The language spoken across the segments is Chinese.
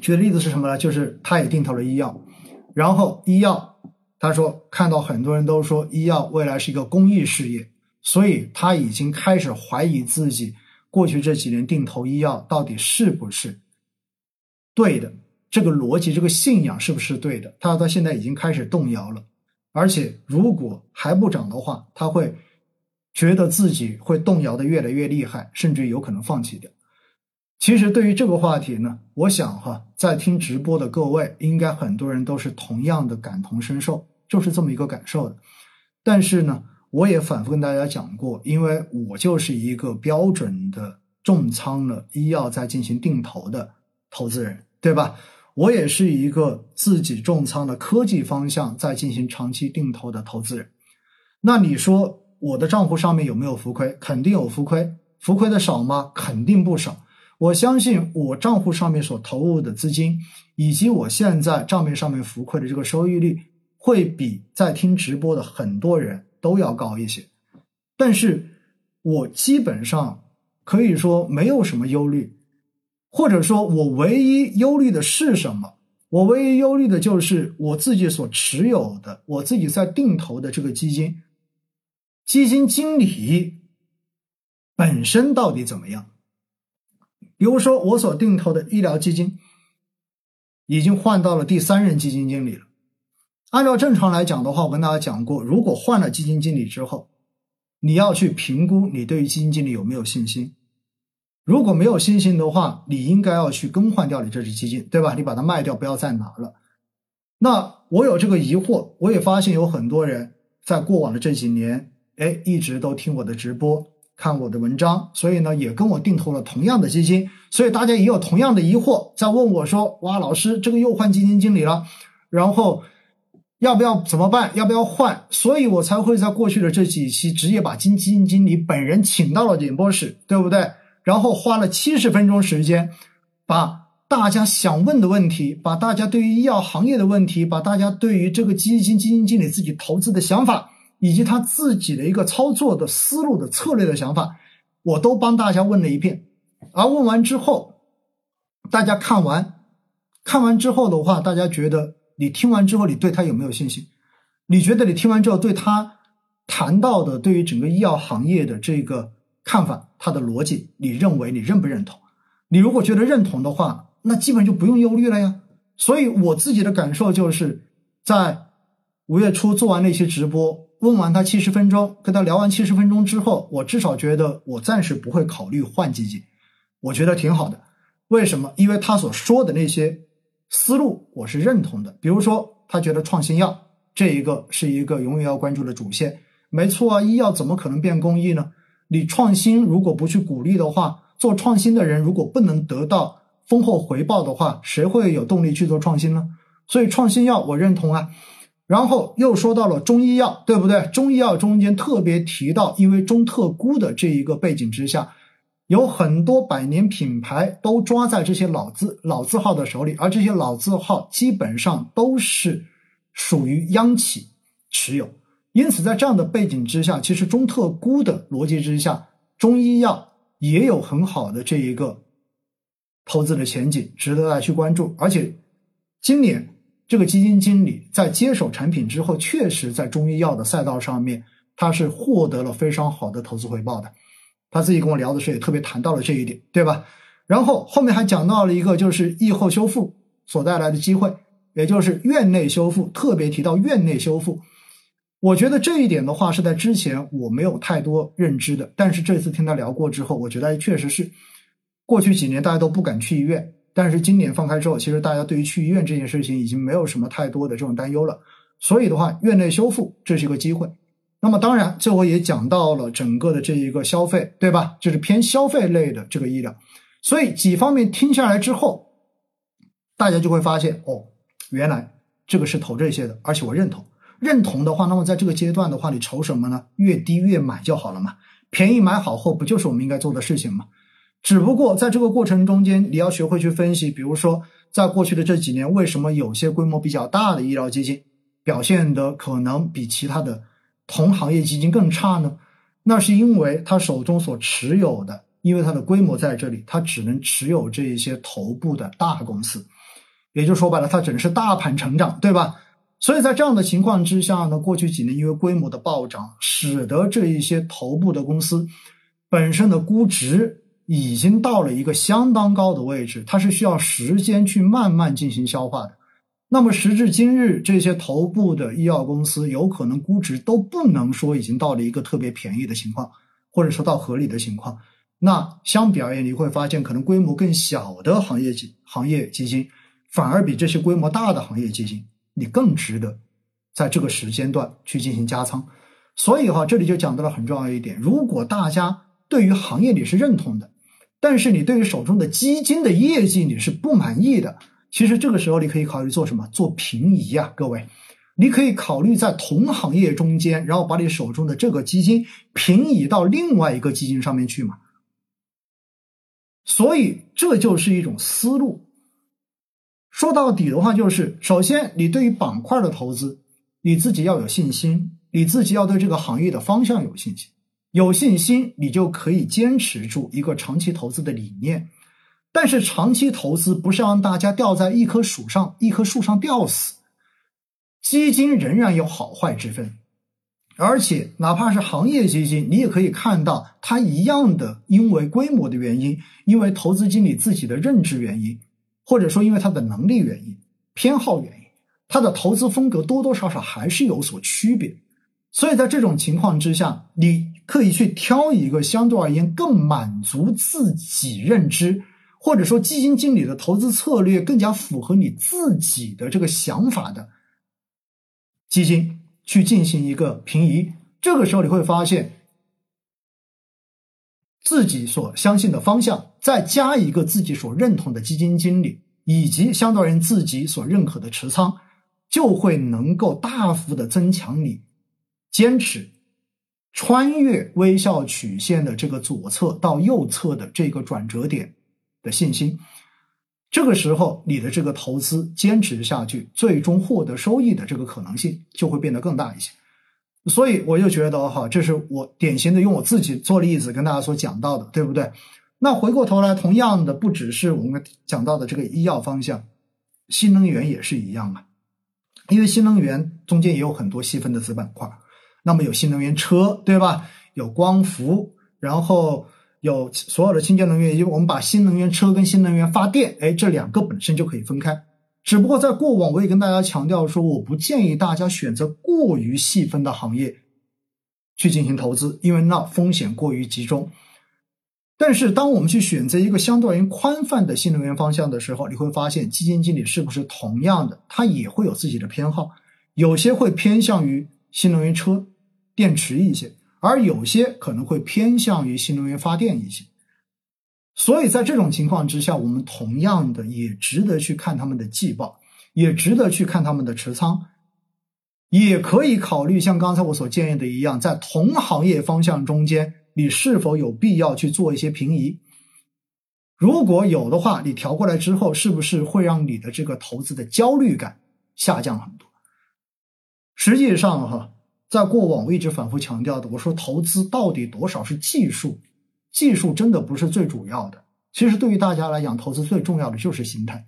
举的例子是什么呢？就是他也定投了医药，然后医药他说看到很多人都说医药未来是一个公益事业，所以他已经开始怀疑自己过去这几年定投医药到底是不是对的，这个逻辑、这个信仰是不是对的？他到现在已经开始动摇了，而且如果还不涨的话，他会觉得自己会动摇的越来越厉害，甚至有可能放弃掉。其实对于这个话题呢，我想哈，在听直播的各位，应该很多人都是同样的感同身受，就是这么一个感受的。但是呢，我也反复跟大家讲过，因为我就是一个标准的重仓了医药在进行定投的投资人，对吧？我也是一个自己重仓的科技方向在进行长期定投的投资人。那你说我的账户上面有没有浮亏？肯定有浮亏，浮亏的少吗？肯定不少。我相信我账户上面所投入的资金，以及我现在账面上面浮亏的这个收益率，会比在听直播的很多人都要高一些。但是，我基本上可以说没有什么忧虑，或者说我唯一忧虑的是什么？我唯一忧虑的就是我自己所持有的，我自己在定投的这个基金，基金经理本身到底怎么样？比如说，我所定投的医疗基金已经换到了第三任基金经理了。按照正常来讲的话，我跟大家讲过，如果换了基金经理之后，你要去评估你对于基金经理有没有信心。如果没有信心的话，你应该要去更换掉你这支基金，对吧？你把它卖掉，不要再拿了。那我有这个疑惑，我也发现有很多人在过往的这几年，哎，一直都听我的直播。看我的文章，所以呢也跟我定投了同样的基金，所以大家也有同样的疑惑，在问我说：“哇，老师，这个又换基金经理了，然后要不要怎么办？要不要换？”所以我才会在过去的这几期直接把金基金经理本人请到了演播室，对不对？然后花了七十分钟时间，把大家想问的问题，把大家对于医药行业的问题，把大家对于这个基金基金经理自己投资的想法。以及他自己的一个操作的思路的策略的想法，我都帮大家问了一遍。而问完之后，大家看完，看完之后的话，大家觉得你听完之后，你对他有没有信心？你觉得你听完之后，对他谈到的对于整个医药行业的这个看法，他的逻辑，你认为你认不认同？你如果觉得认同的话，那基本就不用忧虑了呀。所以我自己的感受就是在五月初做完那些直播。问完他七十分钟，跟他聊完七十分钟之后，我至少觉得我暂时不会考虑换基金，我觉得挺好的。为什么？因为他所说的那些思路我是认同的。比如说，他觉得创新药这一个是一个永远要关注的主线。没错啊，医药怎么可能变公益呢？你创新如果不去鼓励的话，做创新的人如果不能得到丰厚回报的话，谁会有动力去做创新呢？所以创新药我认同啊。然后又说到了中医药，对不对？中医药中间特别提到，因为中特估的这一个背景之下，有很多百年品牌都抓在这些老字老字号的手里，而这些老字号基本上都是属于央企持有。因此，在这样的背景之下，其实中特估的逻辑之下，中医药也有很好的这一个投资的前景，值得大家去关注。而且今年。这个基金经理在接手产品之后，确实在中医药的赛道上面，他是获得了非常好的投资回报的。他自己跟我聊的时候也特别谈到了这一点，对吧？然后后面还讲到了一个就是疫后修复所带来的机会，也就是院内修复，特别提到院内修复。我觉得这一点的话是在之前我没有太多认知的，但是这次听他聊过之后，我觉得确实是过去几年大家都不敢去医院。但是今年放开之后，其实大家对于去医院这件事情已经没有什么太多的这种担忧了。所以的话，院内修复这是一个机会。那么当然，最后也讲到了整个的这一个消费，对吧？就是偏消费类的这个医疗。所以几方面听下来之后，大家就会发现，哦，原来这个是投这些的，而且我认同。认同的话，那么在这个阶段的话，你愁什么呢？越低越买就好了嘛，便宜买好货，不就是我们应该做的事情吗？只不过在这个过程中间，你要学会去分析，比如说，在过去的这几年，为什么有些规模比较大的医疗基金表现的可能比其他的同行业基金更差呢？那是因为他手中所持有的因为它的规模在这里，它只能持有这一些头部的大公司，也就说白了，它只能是大盘成长，对吧？所以在这样的情况之下呢，过去几年因为规模的暴涨，使得这一些头部的公司本身的估值已经到了一个相当高的位置，它是需要时间去慢慢进行消化的。那么时至今日，这些头部的医药公司有可能估值都不能说已经到了一个特别便宜的情况，或者说到合理的情况。那相比而言，你会发现可能规模更小的行业基行业基金，反而比这些规模大的行业基金，你更值得在这个时间段去进行加仓。所以哈，这里就讲到了很重要一点：如果大家对于行业你是认同的，但是你对于手中的基金的业绩你是不满意的。其实这个时候你可以考虑做什么？做平移啊，各位，你可以考虑在同行业中间，然后把你手中的这个基金平移到另外一个基金上面去嘛。所以这就是一种思路。说到底的话，就是首先你对于板块的投资，你自己要有信心，你自己要对这个行业的方向有信心，有信心你就可以坚持住一个长期投资的理念。但是长期投资不是让大家吊在一棵树上，一棵树上吊死。基金仍然有好坏之分，而且哪怕是行业基金，你也可以看到它一样的，因为规模的原因，因为投资经理自己的认知原因，或者说因为他的能力原因、偏好原因，他的投资风格多多少少还是有所区别。所以在这种情况之下，你可以去挑一个相对而言更满足自己认知。或者说，基金经理的投资策略更加符合你自己的这个想法的基金去进行一个平移，这个时候你会发现，自己所相信的方向，再加一个自己所认同的基金经理，以及相对而言自己所认可的持仓，就会能够大幅的增强你坚持穿越微笑曲线的这个左侧到右侧的这个转折点。的信心，这个时候你的这个投资坚持下去，最终获得收益的这个可能性就会变得更大一些。所以我就觉得哈，这是我典型的用我自己做例子跟大家所讲到的，对不对？那回过头来，同样的不只是我们讲到的这个医药方向，新能源也是一样啊。因为新能源中间也有很多细分的子板块，那么有新能源车，对吧？有光伏，然后。有所有的清洁能源，因为我们把新能源车跟新能源发电，哎，这两个本身就可以分开。只不过在过往，我也跟大家强调说，我不建议大家选择过于细分的行业去进行投资，因为那风险过于集中。但是，当我们去选择一个相对而言宽泛的新能源方向的时候，你会发现基金经理是不是同样的，他也会有自己的偏好，有些会偏向于新能源车、电池一些。而有些可能会偏向于新能源发电一些，所以在这种情况之下，我们同样的也值得去看他们的季报，也值得去看他们的持仓，也可以考虑像刚才我所建议的一样，在同行业方向中间，你是否有必要去做一些平移？如果有的话，你调过来之后，是不是会让你的这个投资的焦虑感下降很多？实际上，哈。在过往，我一直反复强调的，我说投资到底多少是技术，技术真的不是最主要的。其实对于大家来讲，投资最重要的就是心态。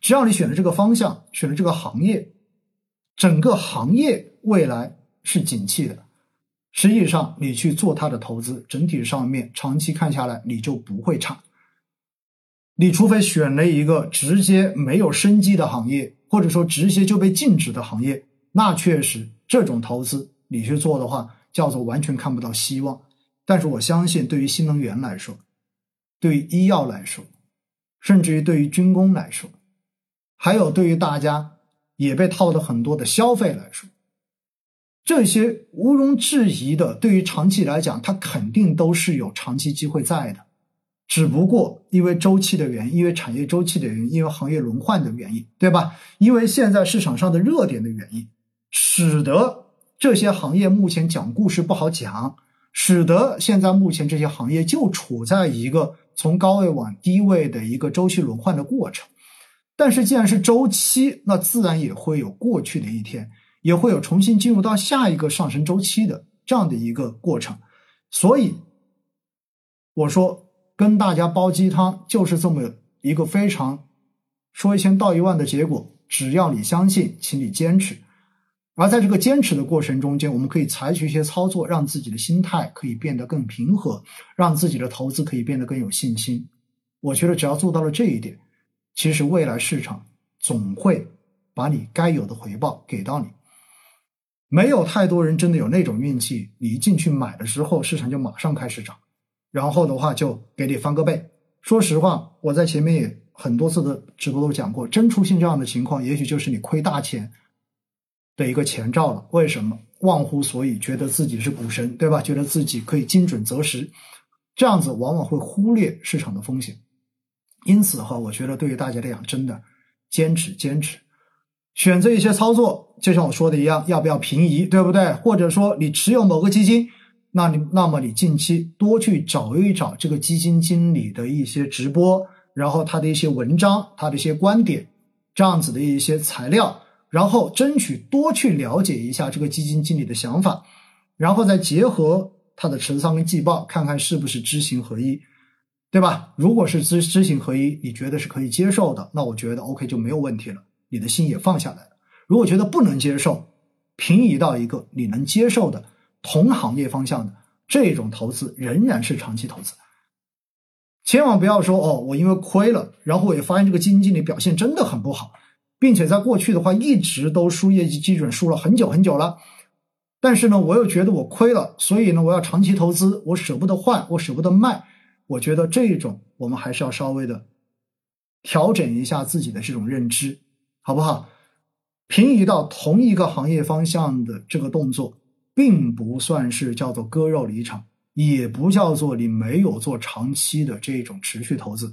只要你选了这个方向，选了这个行业，整个行业未来是景气的，实际上你去做它的投资，整体上面长期看下来，你就不会差。你除非选了一个直接没有生机的行业，或者说直接就被禁止的行业，那确实。这种投资你去做的话，叫做完全看不到希望。但是我相信，对于新能源来说，对于医药来说，甚至于对于军工来说，还有对于大家也被套的很多的消费来说，这些毋庸置疑的，对于长期来讲，它肯定都是有长期机会在的。只不过因为周期的原因，因为产业周期的原因，因为行业轮换的原因，对吧？因为现在市场上的热点的原因。使得这些行业目前讲故事不好讲，使得现在目前这些行业就处在一个从高位往低位的一个周期轮换的过程。但是既然是周期，那自然也会有过去的一天，也会有重新进入到下一个上升周期的这样的一个过程。所以，我说跟大家煲鸡汤就是这么一个非常说一千道一万的结果，只要你相信，请你坚持。而在这个坚持的过程中间，我们可以采取一些操作，让自己的心态可以变得更平和，让自己的投资可以变得更有信心。我觉得只要做到了这一点，其实未来市场总会把你该有的回报给到你。没有太多人真的有那种运气，你一进去买的时候，市场就马上开始涨，然后的话就给你翻个倍。说实话，我在前面也很多次的直播都讲过，真出现这样的情况，也许就是你亏大钱。的一个前兆了，为什么忘乎所以，觉得自己是股神，对吧？觉得自己可以精准择时，这样子往往会忽略市场的风险。因此哈，我觉得对于大家来讲，真的坚持坚持，选择一些操作，就像我说的一样，要不要平移，对不对？或者说你持有某个基金，那你那么你近期多去找一找这个基金经理的一些直播，然后他的一些文章，他的一些观点，这样子的一些材料。然后争取多去了解一下这个基金经理的想法，然后再结合他的持仓跟季报，看看是不是知行合一，对吧？如果是知知行合一，你觉得是可以接受的，那我觉得 OK 就没有问题了，你的心也放下来了。如果觉得不能接受，平移到一个你能接受的同行业方向的这种投资，仍然是长期投资。千万不要说哦，我因为亏了，然后我也发现这个基金经理表现真的很不好。并且在过去的话，一直都输业绩基准，输了很久很久了。但是呢，我又觉得我亏了，所以呢，我要长期投资，我舍不得换，我舍不得卖。我觉得这种我们还是要稍微的调整一下自己的这种认知，好不好？平移到同一个行业方向的这个动作，并不算是叫做割肉离场，也不叫做你没有做长期的这种持续投资，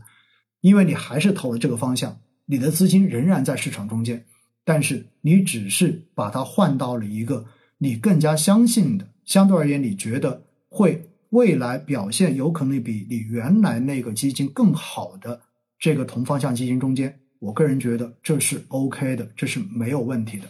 因为你还是投了这个方向。你的资金仍然在市场中间，但是你只是把它换到了一个你更加相信的，相对而言你觉得会未来表现有可能比你原来那个基金更好的这个同方向基金中间。我个人觉得这是 OK 的，这是没有问题的。